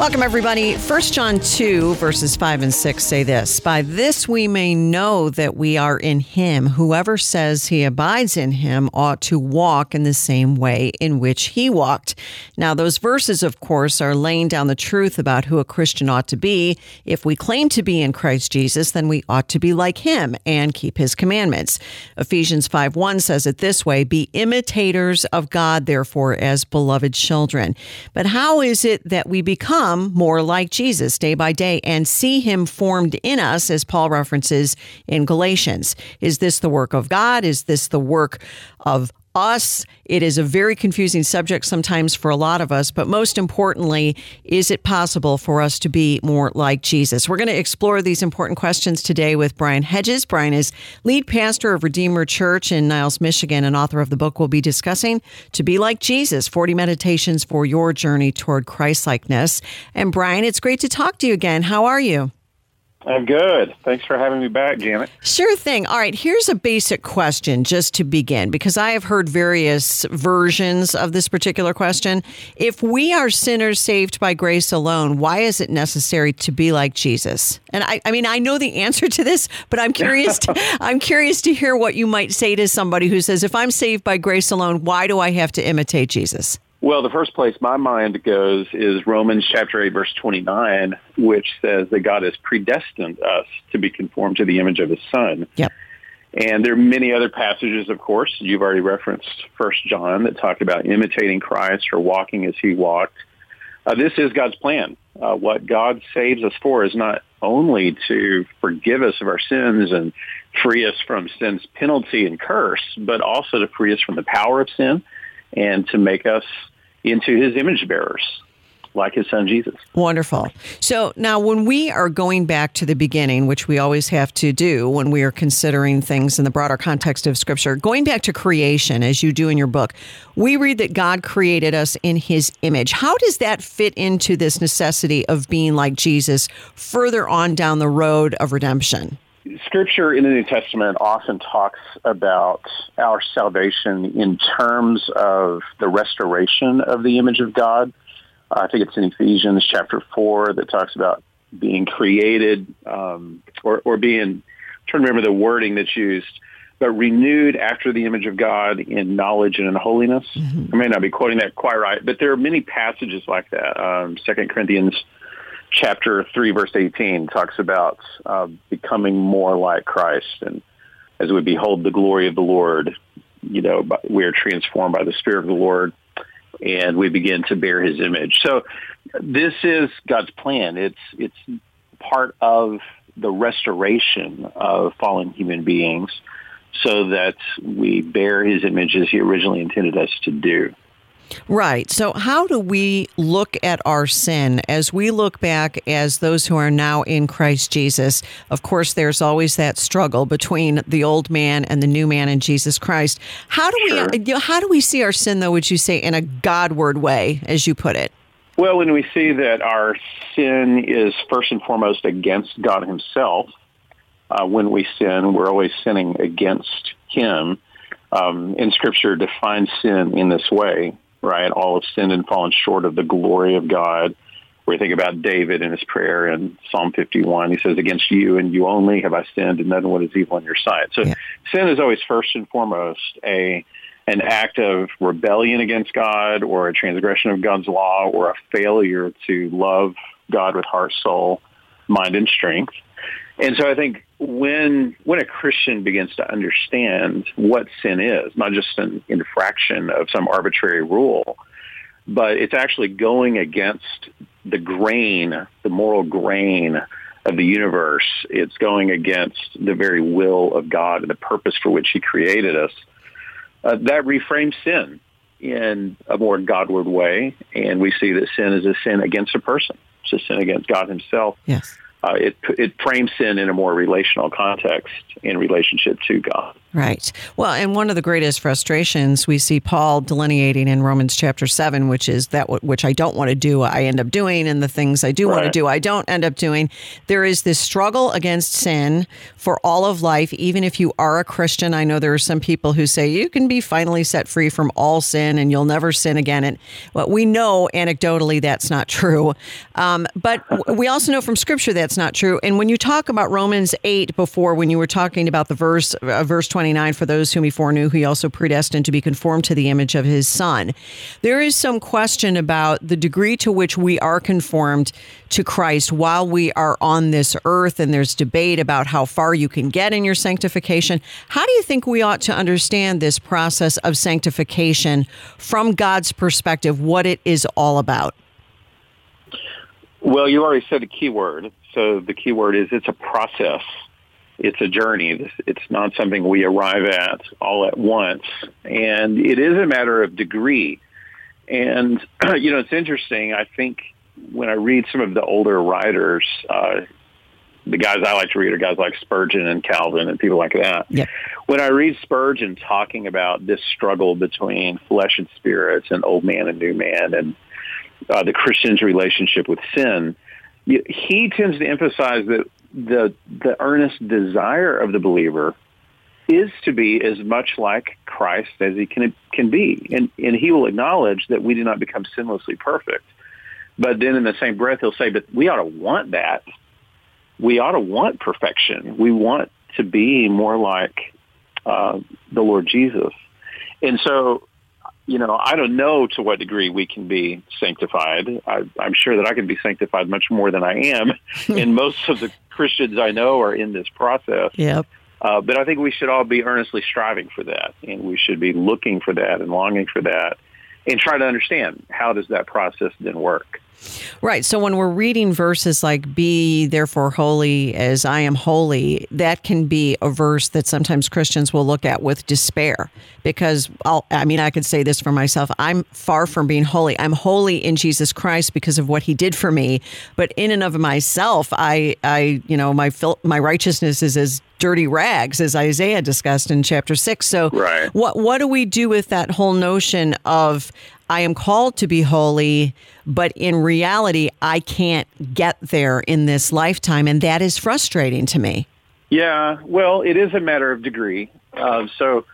Welcome, everybody. 1 John 2, verses 5 and 6 say this By this we may know that we are in him. Whoever says he abides in him ought to walk in the same way in which he walked. Now, those verses, of course, are laying down the truth about who a Christian ought to be. If we claim to be in Christ Jesus, then we ought to be like him and keep his commandments. Ephesians 5 1 says it this way Be imitators of God, therefore, as beloved children. But how is it that we become? Become more like Jesus day by day and see him formed in us, as Paul references in Galatians. Is this the work of God? Is this the work of us. It is a very confusing subject sometimes for a lot of us, but most importantly, is it possible for us to be more like Jesus? We're going to explore these important questions today with Brian Hedges. Brian is lead pastor of Redeemer Church in Niles, Michigan, and author of the book we'll be discussing To Be Like Jesus 40 Meditations for Your Journey Toward Christlikeness. And Brian, it's great to talk to you again. How are you? I'm good. Thanks for having me back, Janet. Sure thing. All right, here's a basic question just to begin, because I have heard various versions of this particular question. If we are sinners saved by grace alone, why is it necessary to be like Jesus? And I, I mean, I know the answer to this, but I'm curious. To, I'm curious to hear what you might say to somebody who says, "If I'm saved by grace alone, why do I have to imitate Jesus?" Well, the first place my mind goes is Romans chapter 8, verse 29, which says that God has predestined us to be conformed to the image of his son. Yep. And there are many other passages, of course. You've already referenced First John that talk about imitating Christ or walking as he walked. Uh, this is God's plan. Uh, what God saves us for is not only to forgive us of our sins and free us from sin's penalty and curse, but also to free us from the power of sin and to make us into his image bearers like his son Jesus. Wonderful. So now, when we are going back to the beginning, which we always have to do when we are considering things in the broader context of Scripture, going back to creation, as you do in your book, we read that God created us in his image. How does that fit into this necessity of being like Jesus further on down the road of redemption? Scripture in the New Testament often talks about our salvation in terms of the restoration of the image of God. I think it's in Ephesians chapter 4 that talks about being created um, or, or being, I'm trying to remember the wording that's used, but renewed after the image of God in knowledge and in holiness. Mm-hmm. I may not be quoting that quite right, but there are many passages like that. Um, 2 Corinthians chapter 3, verse 18 talks about uh, becoming more like Christ. And as we behold the glory of the Lord, you know, we are transformed by the Spirit of the Lord and we begin to bear his image. So this is God's plan. It's, it's part of the restoration of fallen human beings so that we bear his image as he originally intended us to do. Right. So, how do we look at our sin as we look back as those who are now in Christ Jesus? Of course, there's always that struggle between the old man and the new man in Jesus Christ. How do sure. we how do we see our sin though, would you say in a Godward way as you put it? Well, when we see that our sin is first and foremost against God himself, uh, when we sin, we're always sinning against him. Um, and Scripture defines sin in this way right? All have sinned and fallen short of the glory of God. Where you think about David in his prayer in Psalm 51, he says, against you and you only have I sinned and done what is evil in your sight. So yeah. sin is always first and foremost a an act of rebellion against God or a transgression of God's law or a failure to love God with heart, soul, mind, and strength. And so I think when when a Christian begins to understand what sin is, not just an infraction of some arbitrary rule, but it's actually going against the grain, the moral grain of the universe. It's going against the very will of God and the purpose for which he created us. uh, that reframes sin in a more Godward way, and we see that sin is a sin against a person. It's a sin against God Himself. Yes. Uh, it it frames sin in a more relational context in relationship to God. Right. Well, and one of the greatest frustrations we see Paul delineating in Romans chapter 7, which is that w- which I don't want to do, I end up doing, and the things I do want to do, I don't end up doing. There is this struggle against sin for all of life, even if you are a Christian. I know there are some people who say you can be finally set free from all sin and you'll never sin again. And well, we know anecdotally that's not true. Um, but w- we also know from scripture that's not true. And when you talk about Romans 8 before, when you were talking about the verse, uh, verse 29, for those whom he foreknew, he also predestined to be conformed to the image of his son. There is some question about the degree to which we are conformed to Christ while we are on this earth, and there's debate about how far you can get in your sanctification. How do you think we ought to understand this process of sanctification from God's perspective, what it is all about? Well, you already said a key word. So the key word is it's a process. It's a journey. It's not something we arrive at all at once. And it is a matter of degree. And, you know, it's interesting. I think when I read some of the older writers, uh, the guys I like to read are guys like Spurgeon and Calvin and people like that. Yep. When I read Spurgeon talking about this struggle between flesh and spirits and old man and new man and uh, the Christian's relationship with sin, he tends to emphasize that the the earnest desire of the believer is to be as much like Christ as he can can be, and and he will acknowledge that we do not become sinlessly perfect. But then in the same breath, he'll say, "But we ought to want that. We ought to want perfection. We want to be more like uh, the Lord Jesus." And so you know, I don't know to what degree we can be sanctified. I, I'm sure that I can be sanctified much more than I am, and most of the Christians I know are in this process. Yep. Uh, but I think we should all be earnestly striving for that, and we should be looking for that and longing for that, and try to understand how does that process then work. Right. So when we're reading verses like, be therefore holy as I am holy, that can be a verse that sometimes Christians will look at with despair because I'll, I mean, I could say this for myself. I'm far from being holy. I'm holy in Jesus Christ because of what he did for me. But in and of myself, I, I, you know, my, fil- my righteousness is as dirty rags as Isaiah discussed in chapter six. So Right. what, what do we do with that whole notion of, I am called to be holy, but in reality, I can't get there in this lifetime. And that is frustrating to me. Yeah, well, it is a matter of degree. Uh, so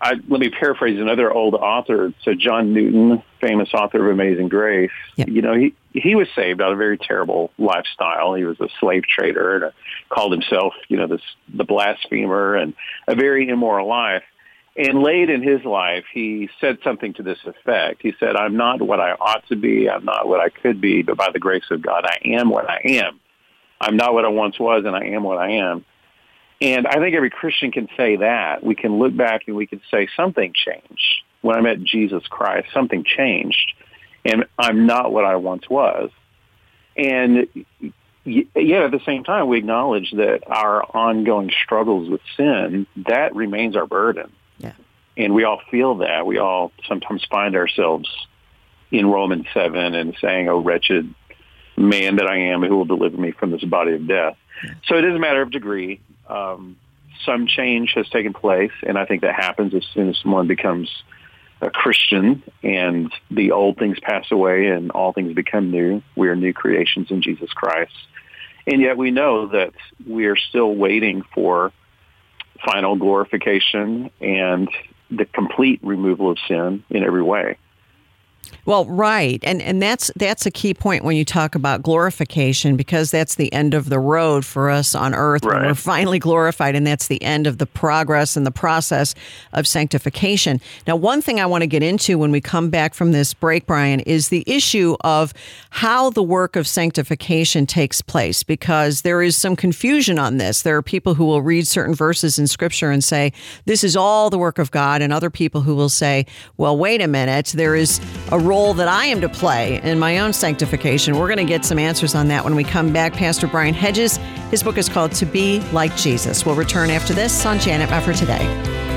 I, let me paraphrase another old author. So John Newton, famous author of Amazing Grace, Yep. you know, he, he was saved out of a very terrible lifestyle. He was a slave trader and called himself, you know, this, the blasphemer and a very immoral life. And late in his life, he said something to this effect. He said, I'm not what I ought to be. I'm not what I could be, but by the grace of God, I am what I am. I'm not what I once was, and I am what I am. And I think every Christian can say that. We can look back and we can say something changed. When I met Jesus Christ, something changed. And I'm not what I once was. And yet at the same time, we acknowledge that our ongoing struggles with sin, that remains our burden. And we all feel that. We all sometimes find ourselves in Romans 7 and saying, oh, wretched man that I am, who will deliver me from this body of death? So it is a matter of degree. Um, some change has taken place, and I think that happens as soon as someone becomes a Christian and the old things pass away and all things become new. We are new creations in Jesus Christ. And yet we know that we are still waiting for final glorification and the complete removal of sin in every way. Well, right. And and that's that's a key point when you talk about glorification because that's the end of the road for us on earth when we're finally glorified and that's the end of the progress and the process of sanctification. Now, one thing I want to get into when we come back from this break, Brian, is the issue of how the work of sanctification takes place because there is some confusion on this. There are people who will read certain verses in scripture and say, this is all the work of God, and other people who will say, well, wait a minute, there is a role that I am to play in my own sanctification. We're going to get some answers on that when we come back. Pastor Brian Hedges, his book is called To Be Like Jesus. We'll return after this on Janet Mefford Today.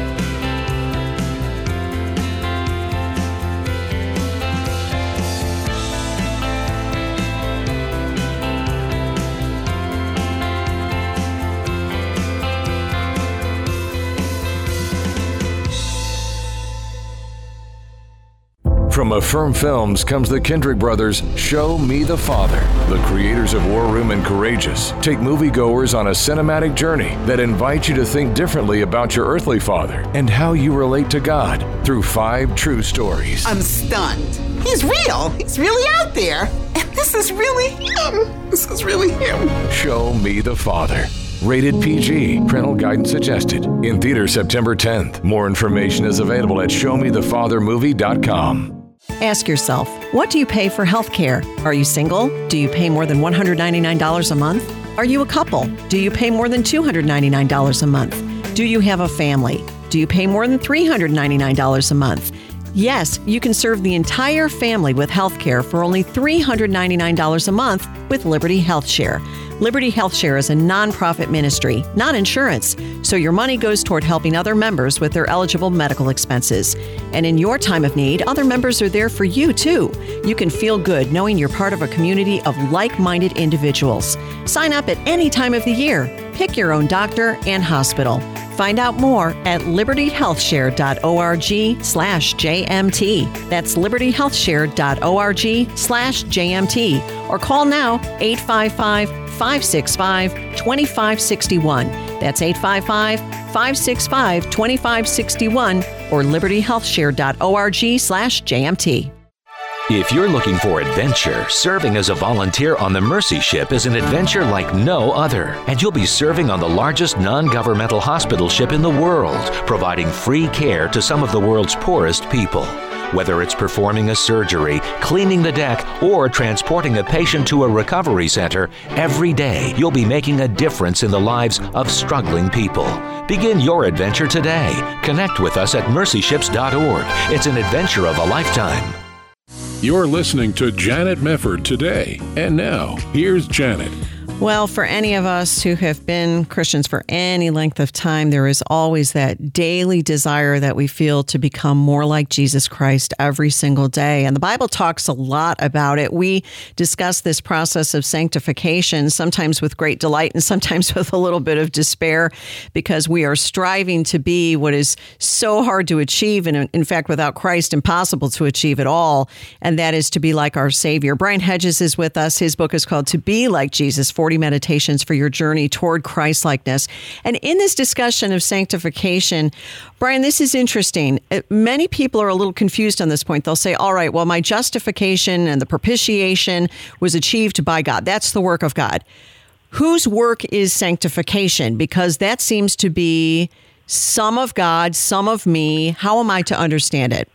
From Affirm Films comes the Kendrick brothers' Show Me the Father. The creators of War Room and Courageous take moviegoers on a cinematic journey that invites you to think differently about your earthly father and how you relate to God through five true stories. I'm stunned. He's real. He's really out there. And this is really him. This is really him. Show Me the Father. Rated PG. Parental guidance suggested. In theater September 10th. More information is available at showmethefathermovie.com. Ask yourself, what do you pay for health care? Are you single? Do you pay more than $199 a month? Are you a couple? Do you pay more than $299 a month? Do you have a family? Do you pay more than $399 a month? Yes, you can serve the entire family with health care for only $399 a month with Liberty Health Share. Liberty Health Share is a nonprofit ministry, not insurance, so your money goes toward helping other members with their eligible medical expenses. And in your time of need, other members are there for you too. You can feel good knowing you're part of a community of like minded individuals. Sign up at any time of the year. Pick your own doctor and hospital. Find out more at libertyhealthshare.org slash JMT. That's libertyhealthshare.org slash JMT. Or call now 855 565 2561. That's 855 565 2561 or libertyhealthshare.org slash JMT. If you're looking for adventure, serving as a volunteer on the Mercy Ship is an adventure like no other. And you'll be serving on the largest non governmental hospital ship in the world, providing free care to some of the world's poorest people. Whether it's performing a surgery, cleaning the deck, or transporting a patient to a recovery center, every day you'll be making a difference in the lives of struggling people. Begin your adventure today. Connect with us at mercyships.org. It's an adventure of a lifetime. You're listening to Janet Mefford today. And now, here's Janet. Well, for any of us who have been Christians for any length of time, there is always that daily desire that we feel to become more like Jesus Christ every single day. And the Bible talks a lot about it. We discuss this process of sanctification, sometimes with great delight and sometimes with a little bit of despair, because we are striving to be what is so hard to achieve. And in fact, without Christ, impossible to achieve at all. And that is to be like our Savior. Brian Hedges is with us. His book is called To Be Like Jesus 40 meditations for your journey toward Christlikeness. And in this discussion of sanctification, Brian, this is interesting. Uh, many people are a little confused on this point. They'll say, all right, well, my justification and the propitiation was achieved by God. That's the work of God. Whose work is sanctification? Because that seems to be some of God, some of me. How am I to understand it?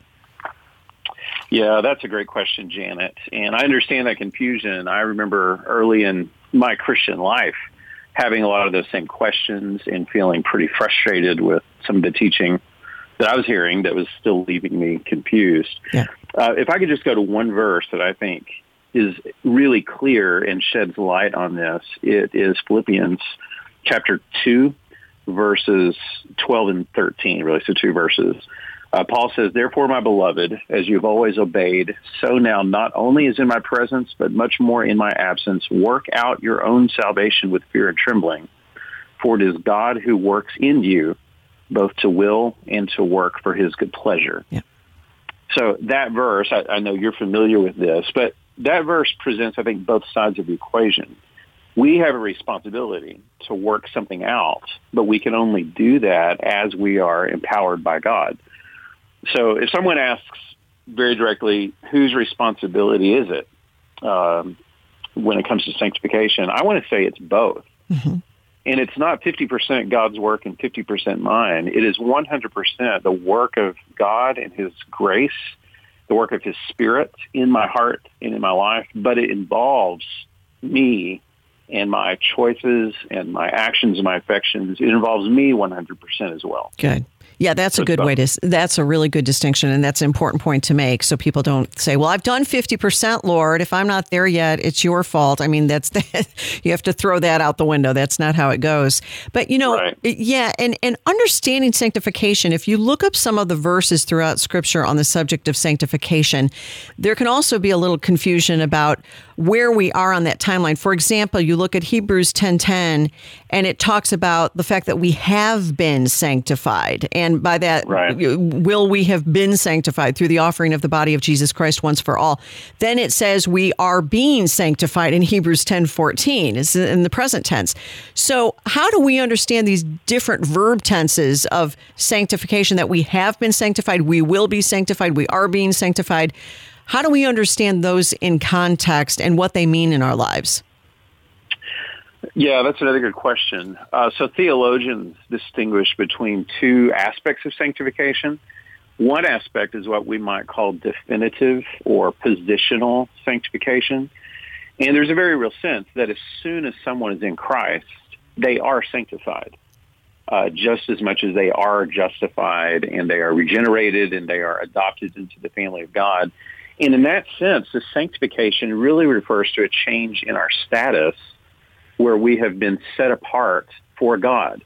Yeah, that's a great question, Janet. And I understand that confusion. I remember early in my Christian life having a lot of those same questions and feeling pretty frustrated with some of the teaching that I was hearing that was still leaving me confused. Yeah. Uh, if I could just go to one verse that I think is really clear and sheds light on this, it is Philippians chapter 2, verses 12 and 13, really, so two verses. Uh, Paul says, Therefore, my beloved, as you've always obeyed, so now not only is in my presence, but much more in my absence, work out your own salvation with fear and trembling. For it is God who works in you both to will and to work for his good pleasure. Yeah. So that verse, I, I know you're familiar with this, but that verse presents, I think, both sides of the equation. We have a responsibility to work something out, but we can only do that as we are empowered by God. So if someone asks very directly, whose responsibility is it um, when it comes to sanctification, I want to say it's both. Mm-hmm. And it's not 50% God's work and 50% mine. It is 100% the work of God and his grace, the work of his spirit in my heart and in my life, but it involves me and my choices and my actions and my affections. It involves me 100% as well. Good. Yeah, that's a good way to. That's a really good distinction, and that's an important point to make, so people don't say, "Well, I've done fifty percent, Lord. If I'm not there yet, it's your fault." I mean, that's the, you have to throw that out the window. That's not how it goes. But you know, right. yeah, and and understanding sanctification. If you look up some of the verses throughout Scripture on the subject of sanctification, there can also be a little confusion about where we are on that timeline. For example, you look at Hebrews ten ten, and it talks about the fact that we have been sanctified. And by that, Right. will we have been sanctified through the offering of the body of Jesus Christ once for all? Then it says we are being sanctified in Hebrews 10 14. It's in the present tense. So, how do we understand these different verb tenses of sanctification that we have been sanctified, we will be sanctified, we are being sanctified? How do we understand those in context and what they mean in our lives? Yeah, that's another good question. Uh, so theologians distinguish between two aspects of sanctification. One aspect is what we might call definitive or positional sanctification. And there's a very real sense that as soon as someone is in Christ, they are sanctified. Uh, just as much as they are justified and they are regenerated and they are adopted into the family of God. And in that sense, the sanctification really refers to a change in our status where we have been set apart for God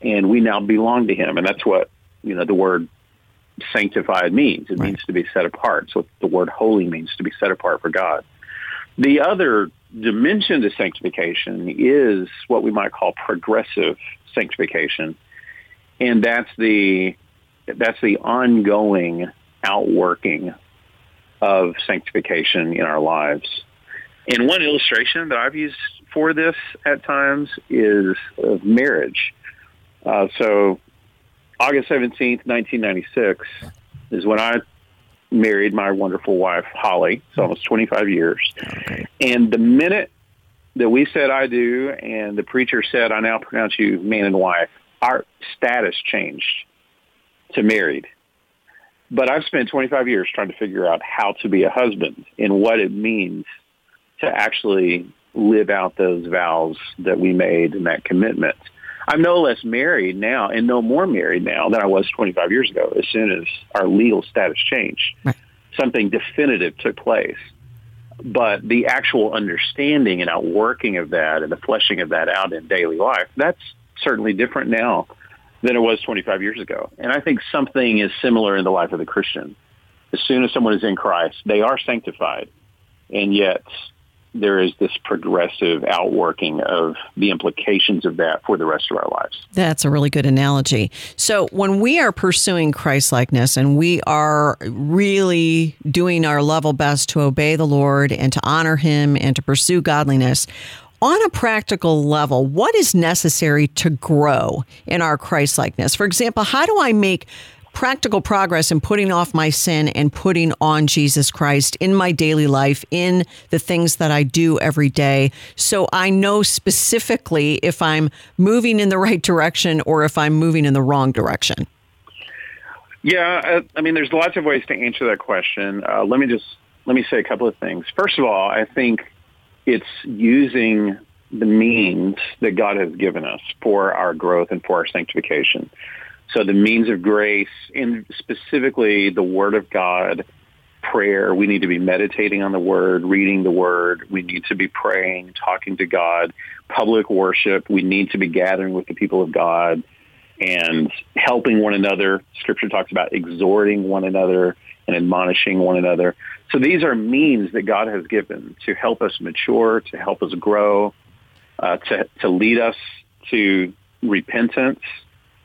and we now belong to him. And that's what, you know, the word sanctified means. It means to be set apart. So the word holy means to be set apart for God. The other dimension to sanctification is what we might call progressive sanctification. And that's the that's the ongoing outworking of sanctification in our lives. And one illustration that I've used for this at times is of marriage. Uh, so August 17th, 1996 is when I married my wonderful wife, Holly. It's almost 25 years. And the minute that we said I do and the preacher said I now pronounce you man and wife, our status changed to married. But I've spent 25 years trying to figure out how to be a husband and what it means to actually live out those vows that we made and that commitment. I'm no less married now and no more married now than I was 25 years ago as soon as our legal status changed. Something definitive took place. But the actual understanding and outworking of that and the fleshing of that out in daily life, that's certainly different now than it was 25 years ago. And I think something is similar in the life of the Christian. As soon as someone is in Christ, they are sanctified. And yet there is this progressive outworking of the implications of that for the rest of our lives. That's a really good analogy. So, when we are pursuing Christ likeness and we are really doing our level best to obey the Lord and to honor Him and to pursue godliness, on a practical level, what is necessary to grow in our Christ likeness? For example, how do I make practical progress in putting off my sin and putting on Jesus Christ in my daily life, in the things that I do every day. So I know specifically if I'm moving in the right direction or if I'm moving in the wrong direction. Yeah, uh, I mean, there's lots of ways to answer that question. Uh, let me just let me say a couple of things. First of all, I think it's using the means that God has given us for our growth and for our sanctification. So the means of grace, and specifically the Word of God, prayer. We need to be meditating on the Word, reading the Word. We need to be praying, talking to God. Public worship. We need to be gathering with the people of God and helping one another. Scripture talks about exhorting one another and admonishing one another. So these are means that God has given to help us mature, to help us grow, uh, to, to lead us to repentance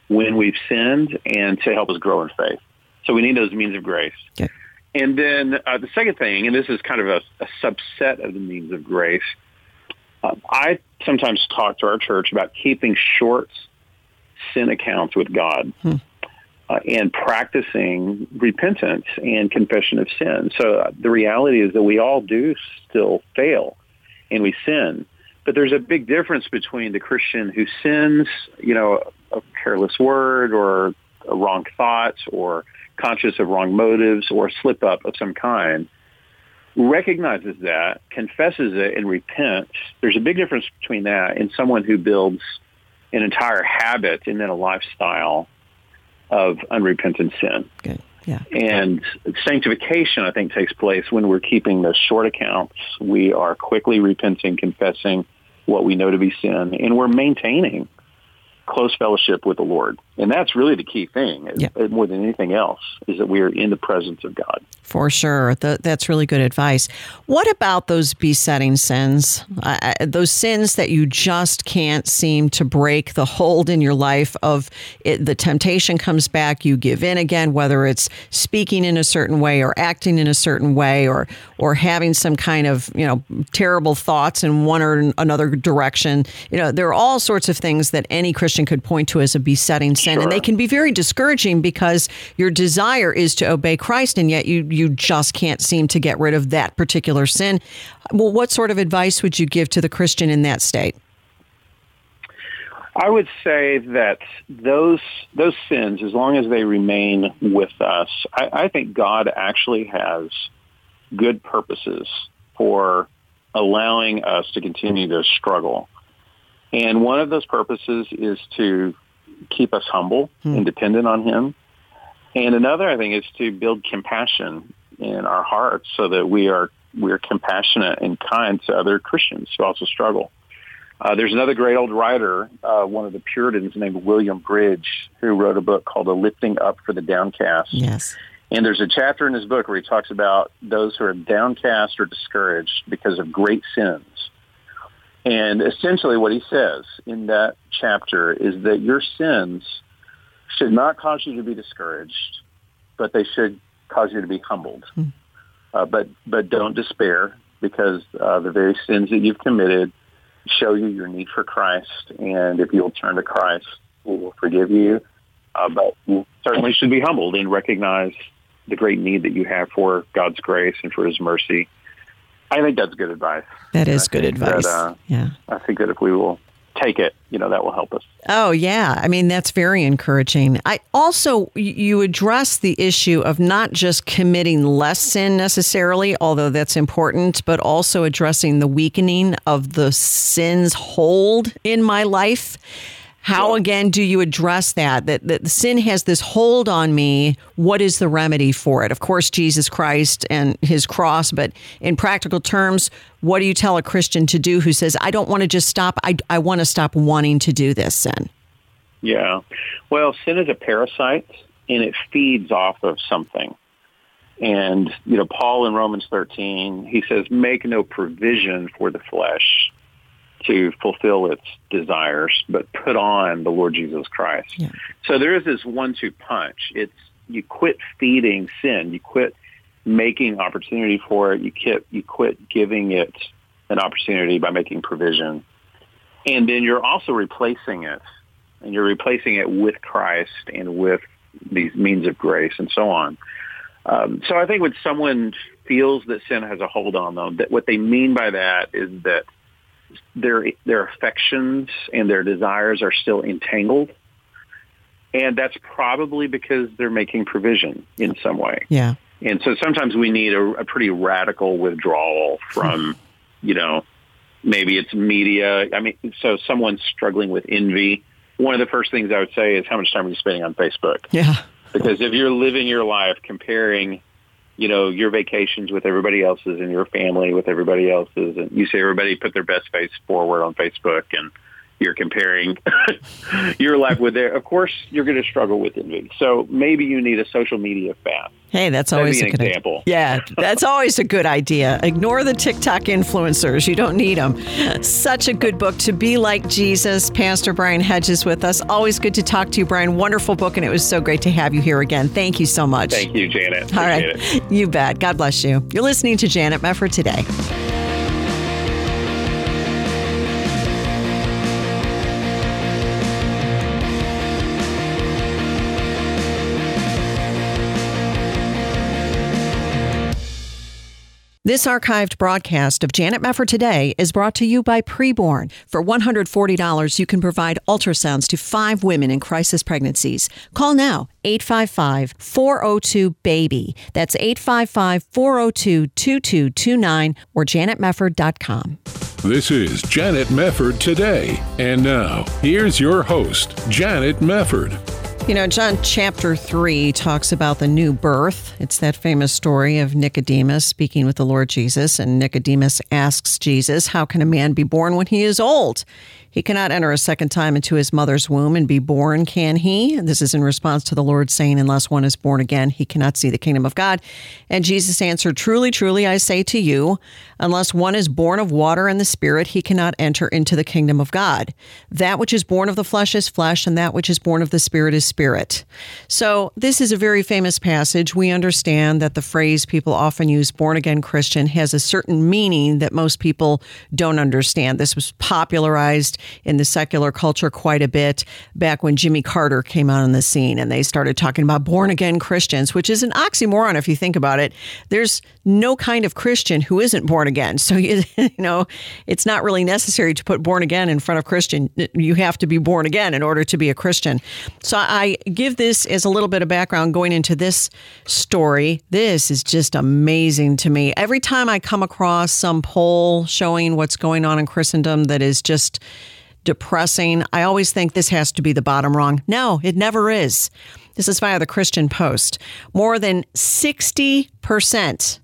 when we've sinned and to help us grow in faith. So we need those means of grace. Okay. And then uh, the second thing, and this is kind of a, a subset of the means of grace, uh, I sometimes talk to our church about keeping short sin accounts with God. Hmm. Uh, and practicing repentance and confession of sin. So uh, the reality is that we all do still fail and we sin. But there's a big difference between the Christian who sins, you know, a careless word or a wrong thought or conscious of wrong motives or a slip up of some kind, recognizes that, confesses it, and repents. There's a big difference between that and someone who builds an entire habit and then a lifestyle of unrepentant sin. Good. Yeah. And sanctification, I think, takes place when we're keeping the short accounts. We are quickly repenting, confessing what we know to be sin, and we're maintaining close fellowship with the Lord. And that's really the key thing, Yeah. more than anything else, is that we are in the presence of God. For sure. Th- that's really good advice. What about those besetting sins? Uh, those sins that you just can't seem to break the hold in your life of it, the temptation comes back, you give in again, whether it's speaking in a certain way or acting in a certain way or or having some kind of, you know, terrible thoughts in one or another direction. You know, there are all sorts of things that any Christian could point to as a besetting sin Sure. and they can be very discouraging because your desire is to obey Christ and yet you you just can't seem to get rid of that particular sin. Well, what sort of advice would you give to the Christian in that state? I would say that those those sins, as long as they remain with us, I, I think God actually has good purposes for allowing us to continue to struggle. And one of those purposes is to keep us humble and dependent on Him. And another, I think, is to build compassion in our hearts so that we are we are compassionate and kind to other Christians who also struggle. Uh, there's another great old writer, uh, one of the Puritans named William Bridge, who wrote a book called A Lifting Up for the Downcast. Yes. And there's a chapter in his book where he talks about those who are downcast or discouraged because of great sins. And essentially what he says in that chapter is that your sins should not cause you to be discouraged, but they should cause you to be humbled. Uh, but but don't despair because uh, the very sins that you've committed show you your need for Christ, and if you'll turn to Christ, He will forgive you. Uh, but you certainly should be humbled and recognize the great need that you have for God's grace and for His mercy. I think that's good advice. That is I good advice. That, uh, yeah. I think that if we will take it, you know, that will help us. Oh, yeah. I mean, that's very encouraging. I also, you address the issue of not just committing less sin necessarily, although that's important, but also addressing the weakening of the sin's hold in my life. How again do you address that? That that sin has this hold on me. What is the remedy for it? Of course, Jesus Christ and his cross, but in practical terms, what do you tell a Christian to do who says, I don't want to just stop, I, I want to stop wanting to do this sin? Yeah. Well, sin is a parasite and it feeds off of something. And, you know, Paul in Romans 13, he says, make no provision for the flesh to fulfill its desires, but put on the Lord Jesus Christ. Yeah. So there is this one-two punch. It's you quit feeding sin. You quit making opportunity for it. You quit, you quit giving it an opportunity by making provision. And then you're also replacing it and you're replacing it with Christ and with these means of grace and so on. Um, so I think when someone feels that sin has a hold on them, that what they mean by that is that their their affections and their desires are still entangled, and that's probably because they're making provision in some way. Yeah. And so sometimes we need a, a pretty radical withdrawal from, hmm. you know, maybe it's media. I mean, so someone's struggling with envy. One of the first things I would say is how much time are you spending on Facebook? Yeah. Because if you're living your life comparing, you know, your vacations with everybody else's and your family with everybody else's, and you see everybody put their best face forward on Facebook and you're comparing your life with their, of course, you're going to struggle with envy. So maybe you need a social media fast. Hey, that's That'd always a an good example. idea. Yeah, that's always a good idea. Ignore the TikTok influencers. You don't need them. Such a good book to be like Jesus. Pastor Brian Hedges with us. Always good to talk to you, Brian. Wonderful book, and it was so great to have you here again. Thank you so much. Thank you, Janet. All Appreciate right. it. You bet. God bless you. You're listening to Janet Mefford today. This archived broadcast of Janet Mefford Today is brought to you by Preborn. For $140, you can provide ultrasounds to five women in crisis pregnancies. Call now, 855-402-BABY. That's 855-402-2229 or janetmefford.com. This is Janet Mefford today. And now, here's your host, Janet Mefford. You know, John chapter 3 talks about the new birth. It's that famous story of Nicodemus speaking with the Lord Jesus. And Nicodemus asks Jesus, How can a man be born when he is old? He cannot enter a second time into his mother's womb and be born, can he? This is in response to the Lord saying, Unless one is born again, he cannot see the kingdom of God. And Jesus answered, Truly, truly, I say to you, unless one is born of water and the Spirit, he cannot enter into the kingdom of God. That which is born of the flesh is flesh, and that which is born of the Spirit is spirit. So, this is a very famous passage. We understand that the phrase people often use, born again Christian, has a certain meaning that most people don't understand. This was popularized in the secular culture quite a bit back when Jimmy Carter came out on the scene and they started talking about born again Christians, which is an oxymoron if you think about it. There's no kind of Christian who isn't born again. So, you, you know, it's not really necessary to put born again in front of Christian. You have to be born again in order to be a Christian. So, I give this as a little bit of background going into this story. This is just amazing to me. Every time I come across some poll showing what's going on in Christendom that is just depressing. I always think this has to be the bottom rung. No, it never is. This is via the Christian Post. More than 60%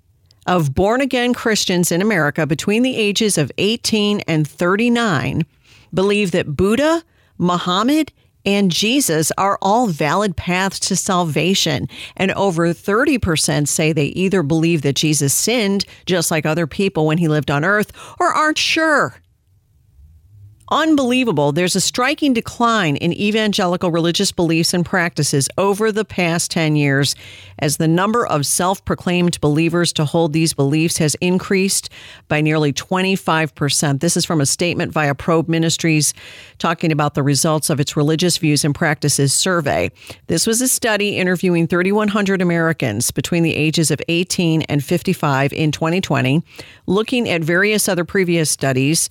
of born again Christians in America between the ages of 18 and 39 believe that Buddha, Muhammad, and Jesus are all valid paths to salvation. And over 30% say they either believe that Jesus sinned, just like other people when he lived on earth, or aren't sure unbelievable. There's a striking decline in evangelical religious beliefs and practices over the past 10 years as the number of self proclaimed believers to hold these beliefs has increased by nearly 25%. This is from a statement via Probe Ministries talking about the results of its religious views and practices survey. This was a study interviewing 3,100 Americans between the ages of 18 and 55 in 2020, looking at various other previous studies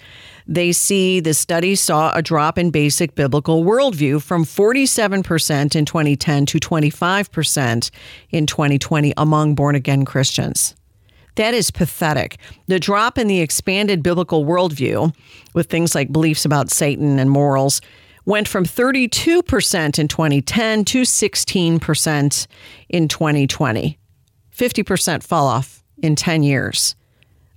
they see the study saw a drop in basic biblical worldview from 47% in 2010 to 25% in 2020 among born again Christians. That is pathetic. The drop in the expanded biblical worldview, with things like beliefs about Satan and morals, went from 32% in 2010 to 16% in 2020. 50% fall off in 10 years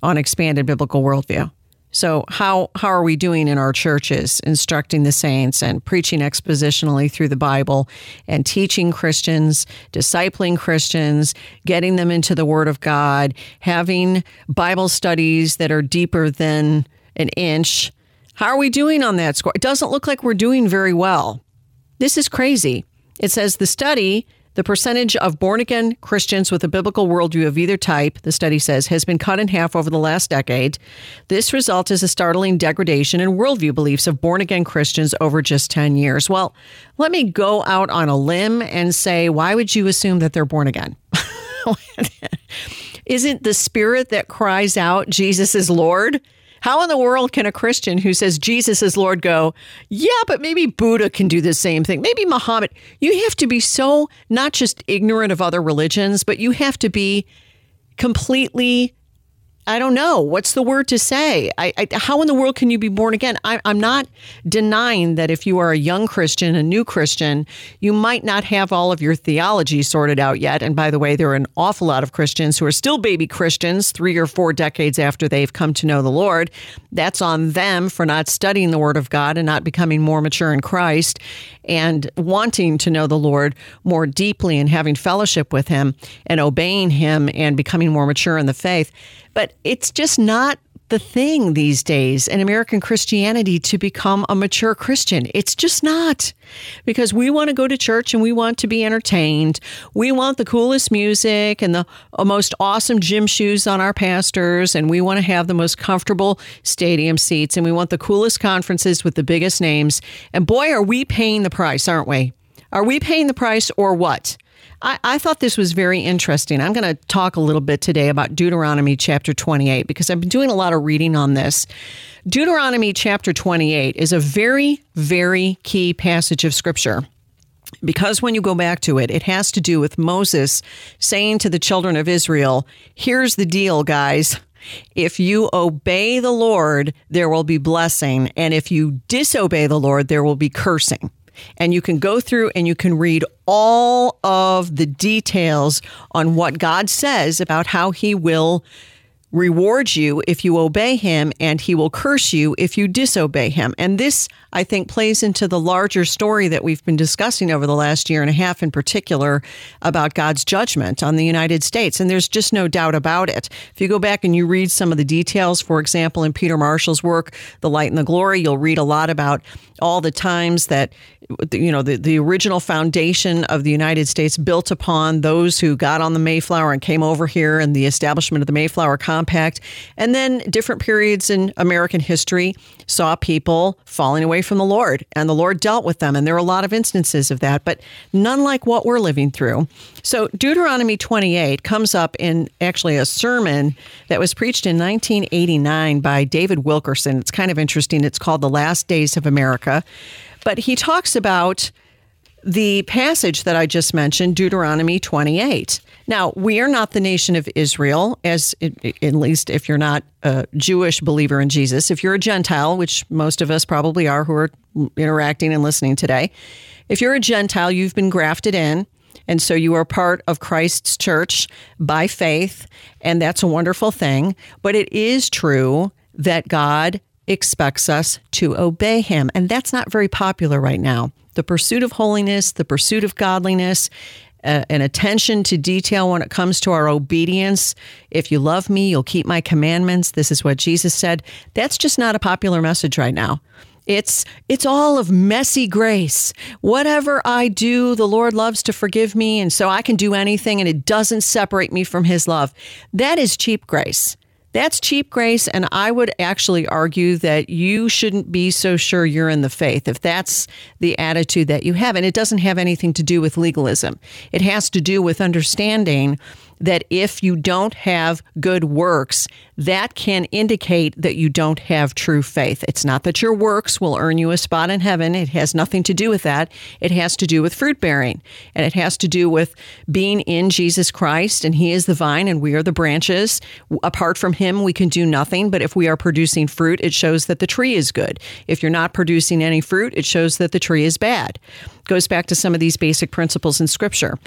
on expanded biblical worldview. So how how are we doing in our churches instructing the saints and preaching expositionally through the Bible and teaching Christians, discipling Christians, getting them into the word of God, having Bible studies that are deeper than an inch? How are we doing on that score? It doesn't look like we're doing very well. This is crazy. It says the study the percentage of born again Christians with a biblical worldview of either type, the study says, has been cut in half over the last decade. This result is a startling degradation in worldview beliefs of born again Christians over just 10 years. Well, let me go out on a limb and say, why would you assume that they're born again? Isn't the spirit that cries out, Jesus is Lord? How in the world can a Christian who says Jesus is Lord go, yeah, but maybe Buddha can do the same thing? Maybe Muhammad. You have to be so not just ignorant of other religions, but you have to be completely I don't know. What's the word to say? I, I, how in the world can you be born again? I, I'm not denying that if you are a young Christian, a new Christian, you might not have all of your theology sorted out yet. And by the way, there are an awful lot of Christians who are still baby Christians three or four decades after they've come to know the Lord. That's on them for not studying the Word of God and not becoming more mature in Christ and wanting to know the Lord more deeply and having fellowship with Him and obeying Him and becoming more mature in the faith. But it's just not the thing these days in American Christianity to become a mature Christian. It's just not because we want to go to church and we want to be entertained. We want the coolest music and the uh, most awesome gym shoes on our pastors, and we want to have the most comfortable stadium seats, and we want the coolest conferences with the biggest names. And boy, are we paying the price, aren't we? Are we paying the price or what? I, I thought this was very interesting. I'm going to talk a little bit today about Deuteronomy chapter 28 because I've been doing a lot of reading on this. Deuteronomy chapter 28 is a very, very key passage of scripture because when you go back to it, it has to do with Moses saying to the children of Israel, Here's the deal, guys. If you obey the Lord, there will be blessing. And if you disobey the Lord, there will be cursing. And you can go through and you can read all of the details on what God says about how He will reward you if you obey him and he will curse you if you disobey him. And this, I think, plays into the larger story that we've been discussing over the last year and a half in particular about God's judgment on the United States. And there's just no doubt about it. If you go back and you read some of the details, for example, in Peter Marshall's work, The Light and the Glory, you'll read a lot about all the times that you know the, the original foundation of the United States built upon those who got on the Mayflower and came over here and the establishment of the Mayflower Compact. And then different periods in American history saw people falling away from the Lord and the Lord dealt with them. And there are a lot of instances of that but none like what we're living through. So Deuteronomy 28 comes up in actually a sermon that was preached in 1989 by David Wilkerson. It's kind of interesting. It's called the last days of America. But he talks about the passage that I just mentioned, Deuteronomy 28. Now, we are not the nation of Israel, as at least if you're not a Jewish believer in Jesus. If you're a Gentile, which most of us probably are who are interacting and listening today, if you're a Gentile, you've been grafted in. And so you are part of Christ's church by faith, and that's a wonderful thing. But it is true that God expects us to obey him. And that's not very popular right now. The pursuit of holiness, the pursuit of godliness, uh, an attention to detail when it comes to our obedience. If you love me, you'll keep my commandments. This is what Jesus said. That's just not a popular message right now. It's it's all of messy grace. Whatever I do, the Lord loves to forgive me and so I can do anything and it doesn't separate me from his love. That is cheap grace. That's cheap grace. And I would actually argue that you shouldn't be so sure you're in the faith if that's the attitude that you have. And it doesn't have anything to do with legalism, it has to do with understanding that if you don't have good works, that can indicate that you don't have true faith. It's not that your works will earn you a spot in heaven. It has nothing to do with that. It has to do with fruit bearing, and it has to do with being in Jesus Christ, and He is the vine, and we are the branches. Apart from Him, we can do nothing. But if we are producing fruit, it shows that the tree is good. If you're not producing any fruit, it shows that the tree is bad. Goes back to some of these basic principles in Scripture.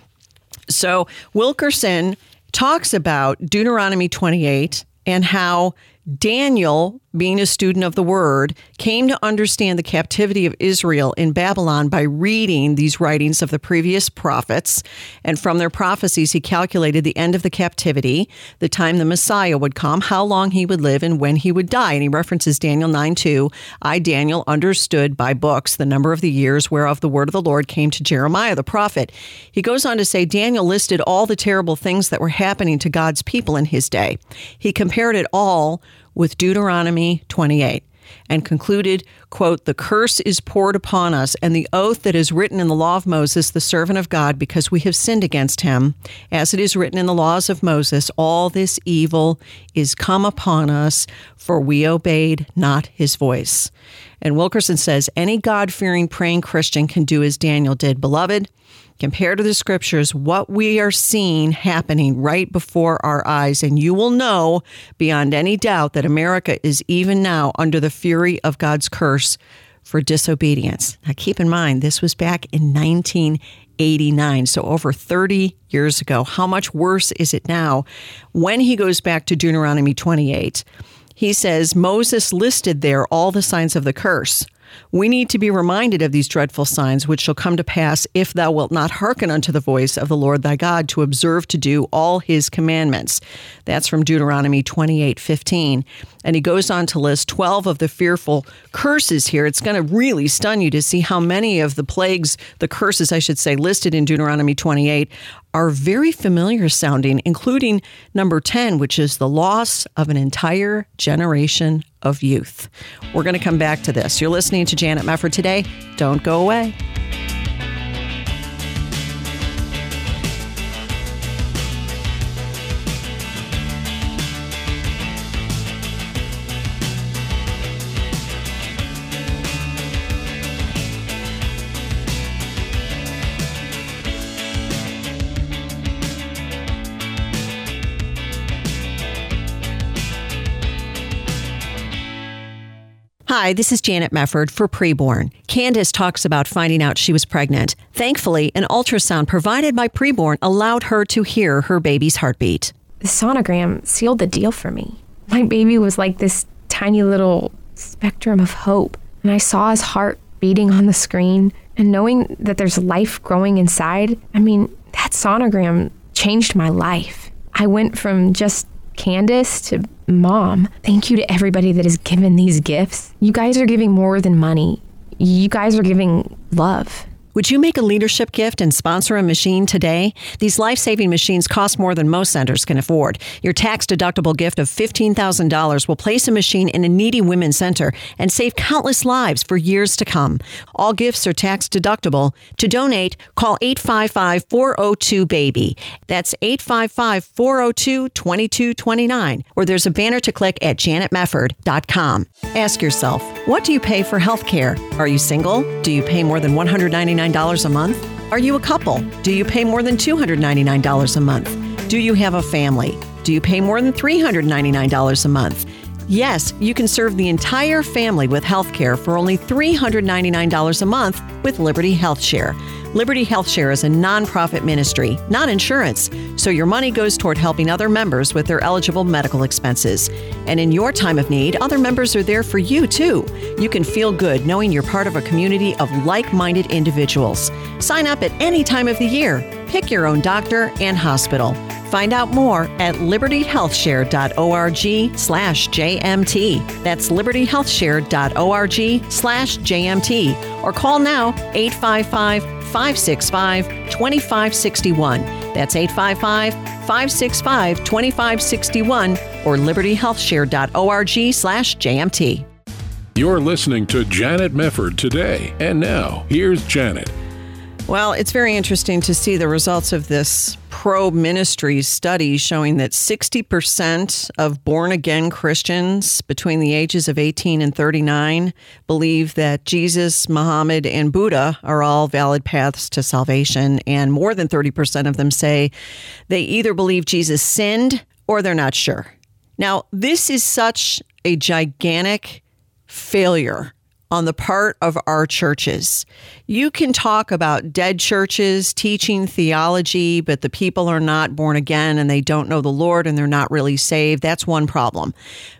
So Wilkerson talks about Deuteronomy 28 and how Daniel, being a student of the word, came to understand the captivity of Israel in Babylon by reading these writings of the previous prophets. And from their prophecies, he calculated the end of the captivity, the time the Messiah would come, how long he would live, and when he would die. And he references Daniel 9 2. I, Daniel, understood by books the number of the years whereof the word of the Lord came to Jeremiah the prophet. He goes on to say Daniel listed all the terrible things that were happening to God's people in his day. He compared it all with Deuteronomy 28 and concluded, quote, the curse is poured upon us and the oath that is written in the law of Moses, the servant of God, because we have sinned against him. As it is written in the laws of Moses, all this evil is come upon us, for we obeyed not his voice. And Wilkerson says, any God fearing, praying Christian can do as Daniel did. Beloved, compare to the scriptures what we are seeing happening right before our eyes. And you will know beyond any doubt that America is even now under the fury of God's curse for disobedience. Now, keep in mind, this was back in 1989, so over 30 years ago. How much worse is it now? When he goes back to Deuteronomy 28, he says Moses listed there all the signs of the curse. We need to be reminded of these dreadful signs which shall come to pass if thou wilt not hearken unto the voice of the Lord thy God to observe to do all his commandments. That's from Deuteronomy 28 15. And he goes on to list 12 of the fearful curses here. It's going to really stun you to see how many of the plagues, the curses, I should say, listed in Deuteronomy 28 are very familiar sounding, including number 10, which is the loss of an entire generation of youth. We're going to come back to this. You're listening to Janet Mefford today. Don't go away. Hi, this is Janet Mefford for Preborn. Candace talks about finding out she was pregnant. Thankfully, an ultrasound provided by Preborn allowed her to hear her baby's heartbeat. The sonogram sealed the deal for me. My baby was like this tiny little spectrum of hope, and I saw his heart beating on the screen. And knowing that there's life growing inside, I mean, that sonogram changed my life. I went from just Candace to mom. Thank you to everybody that has given these gifts. You guys are giving more than money. You guys are giving love. Would you make a leadership gift and sponsor a machine today? These life saving machines cost more than most centers can afford. Your tax deductible gift of $15,000 will place a machine in a needy women's center and save countless lives for years to come. All gifts are tax deductible. To donate, call 855 402 BABY. That's 855 402 2229. Or there's a banner to click at janetmefford.com. Ask yourself, what do you pay for health care? Are you single? Do you pay more than 199 $199 a month? Are you a couple? Do you pay more than $299 a month? Do you have a family? Do you pay more than $399 a month? Yes, you can serve the entire family with health care for only $399 a month with Liberty Health Share. Liberty Health Share is a nonprofit ministry, not insurance, so your money goes toward helping other members with their eligible medical expenses. And in your time of need, other members are there for you too. You can feel good knowing you're part of a community of like minded individuals. Sign up at any time of the year. Pick your own doctor and hospital. Find out more at libertyhealthshare.org slash JMT. That's libertyhealthshare.org slash JMT. Or call now 855 565 2561. That's 855 565 2561 or libertyhealthshare.org slash JMT. You're listening to Janet Mefford today. And now, here's Janet. Well, it's very interesting to see the results of this Probe Ministries study showing that 60% of born again Christians between the ages of 18 and 39 believe that Jesus, Muhammad, and Buddha are all valid paths to salvation. And more than 30% of them say they either believe Jesus sinned or they're not sure. Now, this is such a gigantic failure on the part of our churches. You can talk about dead churches teaching theology, but the people are not born again and they don't know the Lord and they're not really saved. That's one problem.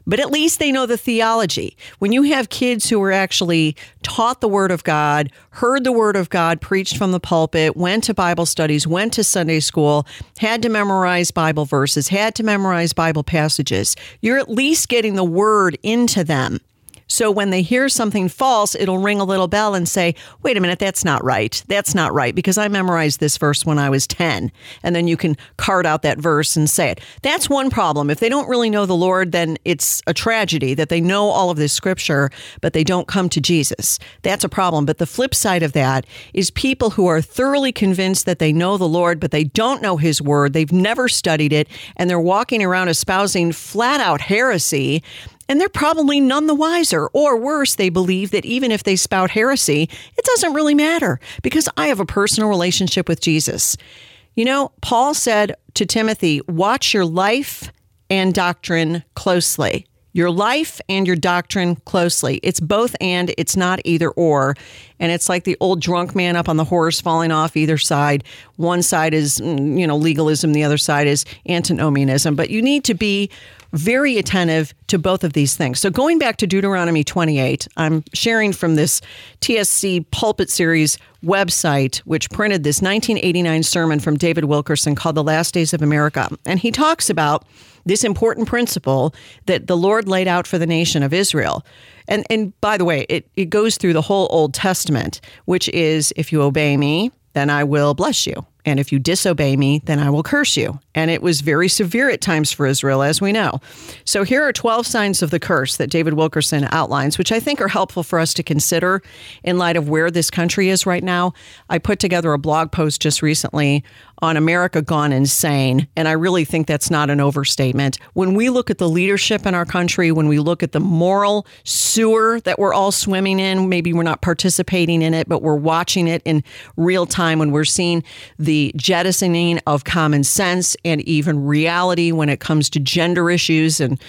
But at least they know the theology. When you have kids who are actually taught the Word of God, heard the Word of God preached from the pulpit, went to Bible studies, went to Sunday school, had to memorize Bible verses, had to memorize Bible passages, you're at least getting the Word into them. So when they hear something false, it'll ring a little bell and say, wait a minute, that's not right. That's not right because I memorized this verse when I was 10. And then you can card out that verse and say it. That's one problem. If they don't really know the Lord, then it's a tragedy that they know all of this scripture, but they don't come to Jesus. That's a problem. But the flip side of that is people who are thoroughly convinced that they know the Lord, but they don't know his word. They've never studied it, and they're walking around espousing flat out heresy and they're probably none the wiser. Or worse, they believe that even if they spout heresy, it doesn't really matter because I have a personal relationship with Jesus. You know, Paul said to Timothy, watch your life and doctrine closely. Your life and your doctrine closely. It's both and, it's not either or. And it's like the old drunk man up on the horse falling off either side. One side is, mm, you know, legalism, the other side is antinomianism. But you need to be very attentive to both of these things. So, going back to Deuteronomy 28, I'm sharing from this TSC Pulpit Series website, which printed this 1989 sermon from David Wilkerson called The Last Days of America. And he talks about this important principle that the Lord laid out for the nation of Israel. And, and by the way, it, it goes through the whole Old Testament, which is if you obey me, then I will bless you. And if you disobey me, then I will curse you. And it was very severe at times for Israel, as we know. So here are 12 signs of the curse that David Wilkerson outlines, which I think are helpful for us to consider in light of where this country is right now. I put together a blog post just recently on America gone insane. And I really think that's not an overstatement. When we look at the leadership in our country, when we look at the moral sewer that we're all swimming in, maybe we're not participating in it, but we're watching it in real time when we're seeing the jettisoning of common sense and even reality when it comes to gender issues. And,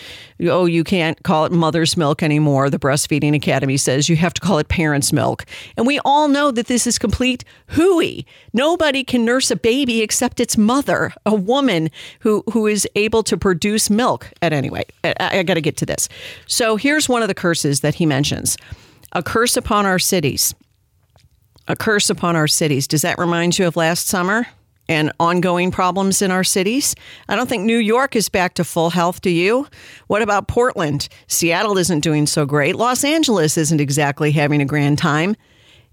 oh, you can't call it mother's milk anymore. The Breastfeeding Academy says you have to call it parent's milk. And we all know that this is complete hooey. Nobody can nurse a baby except its mother, a woman who, who is able to produce milk. At anyway, I, I got to get to this. So here's one of the curses that he mentions a curse upon our cities. A curse upon our cities. Does that remind you of last summer? and ongoing problems in our cities. I don't think New York is back to full health, do you? What about Portland? Seattle isn't doing so great. Los Angeles isn't exactly having a grand time.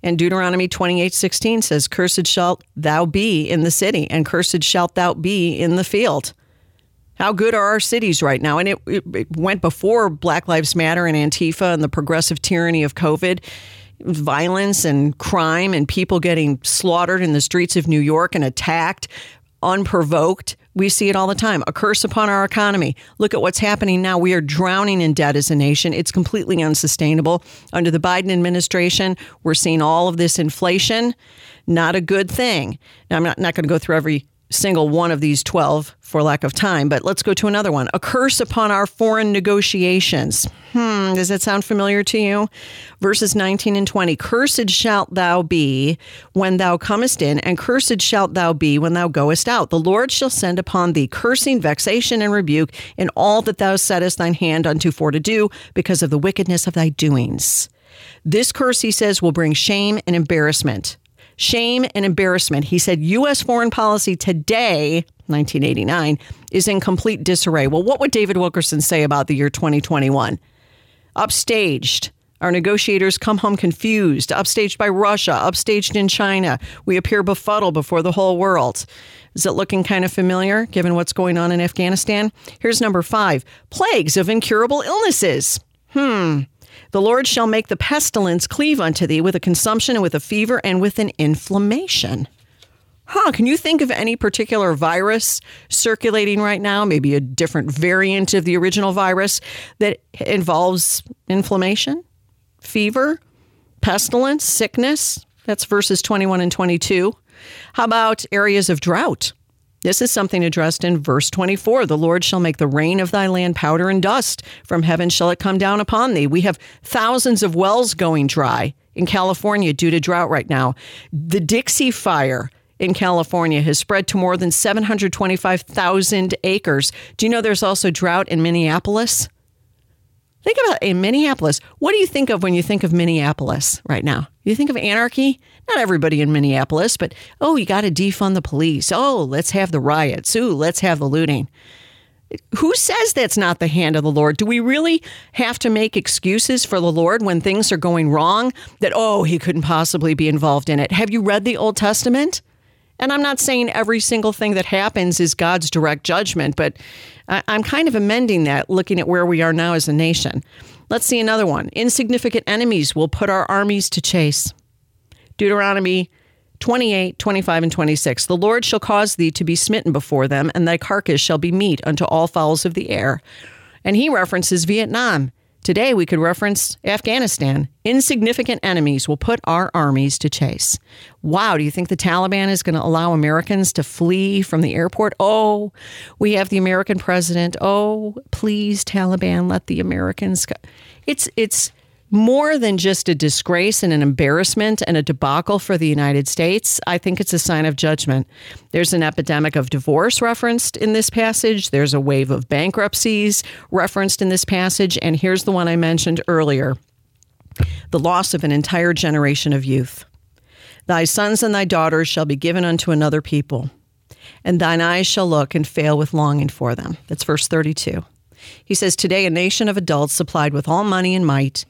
And Deuteronomy 28:16 says, "Cursed shalt thou be in the city, and cursed shalt thou be in the field." How good are our cities right now? And it, it, it went before Black Lives Matter and Antifa and the progressive tyranny of COVID violence and crime and people getting slaughtered in the streets of New York and attacked unprovoked. We see it all the time. A curse upon our economy. Look at what's happening now. We are drowning in debt as a nation. It's completely unsustainable. Under the Biden administration, we're seeing all of this inflation. Not a good thing. Now, I'm not, not going to go through every single one of these 12 for lack of time, but let's go to another one. A curse upon our foreign negotiations. Hmm, does that sound familiar to you? Verses 19 and 20. Cursed shalt thou be when thou comest in, and cursed shalt thou be when thou goest out. The Lord shall send upon thee cursing, vexation, and rebuke in all that thou settest thine hand unto for to do, because of the wickedness of thy doings. This curse, he says, will bring shame and embarrassment shame and embarrassment. He said U.S. foreign policy today, 1989, is in complete disarray. Well, what would David Wilkerson say about the year 2021? Upstaged. Our negotiators come home confused, upstaged by Russia, upstaged in China. We appear befuddled before the whole world. Is it looking kind of familiar given what's going on in Afghanistan? Here's number five plagues of incurable illnesses. Hmm. The Lord shall make the pestilence cleave unto thee with a consumption and with a fever and with an inflammation. Huh, can you think of any particular virus circulating right now, maybe a different variant of the original virus that involves inflammation, fever, pestilence, sickness? That's verses 21 and 22. How about areas of drought? This is something addressed in verse 24. The Lord shall make the rain of thy land powder and dust. From heaven shall it come down upon thee. We have thousands of wells going dry in California due to drought right now. The Dixie Fire in California has spread to more than 725,000 acres. Do you know there's also drought in Minneapolis? Think about in Minneapolis. What do you think of when you think of Minneapolis right now? You think of anarchy? Not everybody in Minneapolis, but oh, you got to defund the police. Oh, let's have the riots. Ooh, let's have the looting. Who says that's not the hand of the Lord? Do we really have to make excuses for the Lord when things are going wrong? That, oh, he couldn't possibly be involved in it. Have you read the Old Testament? And I'm not saying every single thing that happens is God's direct judgment, but I'm kind of amending that looking at where we are now as a nation. Let's see another one. Insignificant enemies will put our armies to chase. Deuteronomy 28, 25, and 26. The Lord shall cause thee to be smitten before them, and thy carcass shall be meat unto all fowls of the air. And he references Vietnam. Today, we could reference Afghanistan. Insignificant enemies will put our armies to chase. Wow, do you think the Taliban is going to allow Americans to flee from the airport? Oh, we have the American president. Oh, please, Taliban, let the Americans go. It's, it's, more than just a disgrace and an embarrassment and a debacle for the United States, I think it's a sign of judgment. There's an epidemic of divorce referenced in this passage, there's a wave of bankruptcies referenced in this passage, and here's the one I mentioned earlier the loss of an entire generation of youth. Thy sons and thy daughters shall be given unto another people, and thine eyes shall look and fail with longing for them. That's verse 32. He says, Today, a nation of adults supplied with all money and might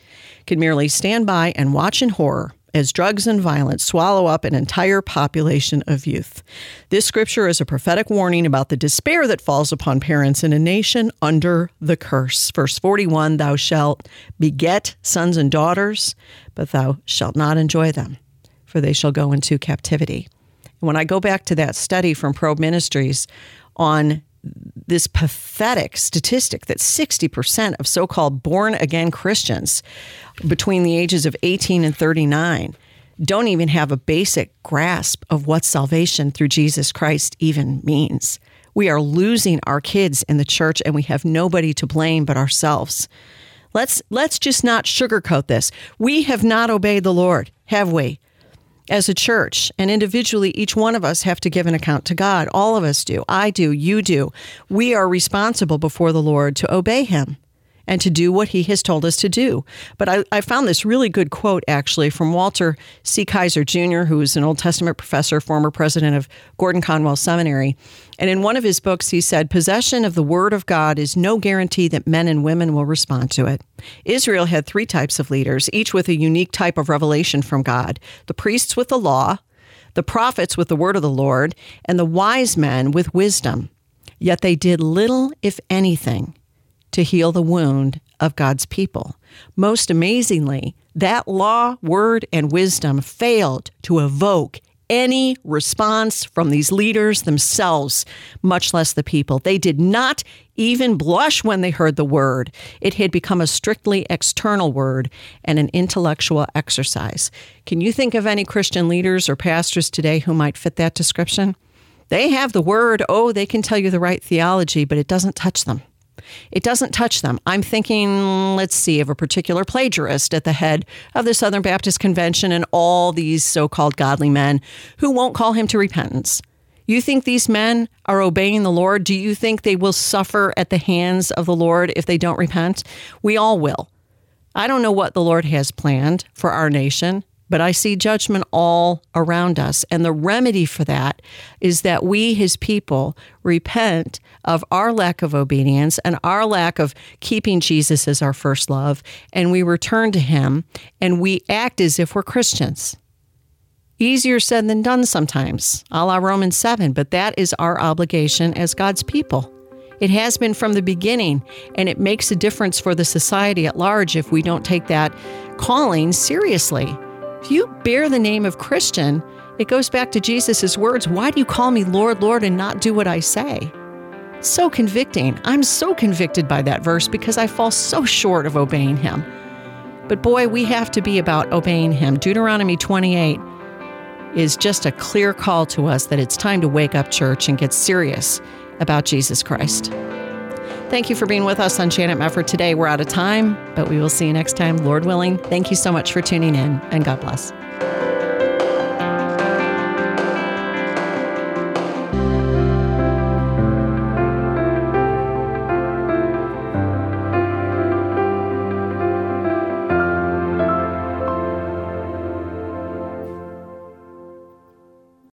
can merely stand by and watch in horror as drugs and violence swallow up an entire population of youth. This scripture is a prophetic warning about the despair that falls upon parents in a nation under the curse. Verse 41 Thou shalt beget sons and daughters, but thou shalt not enjoy them, for they shall go into captivity. When I go back to that study from Probe Ministries on this pathetic statistic that 60% of so called born again Christians between the ages of 18 and 39 don't even have a basic grasp of what salvation through Jesus Christ even means. We are losing our kids in the church and we have nobody to blame but ourselves. Let's let's just not sugarcoat this. We have not obeyed the Lord, have we? As a church and individually, each one of us have to give an account to God. All of us do. I do. You do. We are responsible before the Lord to obey Him and to do what he has told us to do. But I, I, found this really good quote actually from Walter C. Kaiser Jr., who is an Old Testament professor, former president of Gordon Conwell Seminary. And in one of his books, he said, Possession of the Word of God is no guarantee that men and women will respond to it. Israel had three types of leaders, each with a unique type of revelation from God the priests with the law, the prophets with the word of the Lord, and the wise men with wisdom. Yet they did little, if anything, to heal the wound of God's people. Most amazingly, that law, word, and wisdom failed to evoke any response from these leaders themselves, much less the people. They did not even blush when they heard the word. It had become a strictly external word and an intellectual exercise. Can you think of any Christian leaders or pastors today who might fit that description? They have the word, oh, they can tell you the right theology, but it doesn't touch them. It doesn't touch them. I'm thinking, let's see, of a particular plagiarist at the head of the Southern Baptist Convention and all these so called godly men who won't call him to repentance. You think these men are obeying the Lord? Do you think they will suffer at the hands of the Lord if they don't repent? We all will. I don't know what the Lord has planned for our nation but I see judgment all around us. And the remedy for that is that we, his people, repent of our lack of obedience and our lack of keeping Jesus as our first love, and we return to him and we act as if we're Christians. Easier said than done sometimes, a la Romans 7, but that is our obligation as God's people. It has been from the beginning, and it makes a difference for the society at large if we don't take that calling seriously. If you bear the name of Christian, it goes back to Jesus' words Why do you call me Lord, Lord, and not do what I say? So convicting. I'm so convicted by that verse because I fall so short of obeying him. But boy, we have to be about obeying him. Deuteronomy 28 is just a clear call to us that it's time to wake up, church, and get serious about Jesus Christ. Thank you for being with us on Janet Mefford today. We're out of time, but we will see you next time, Lord willing. Thank you so much for tuning in, and God bless.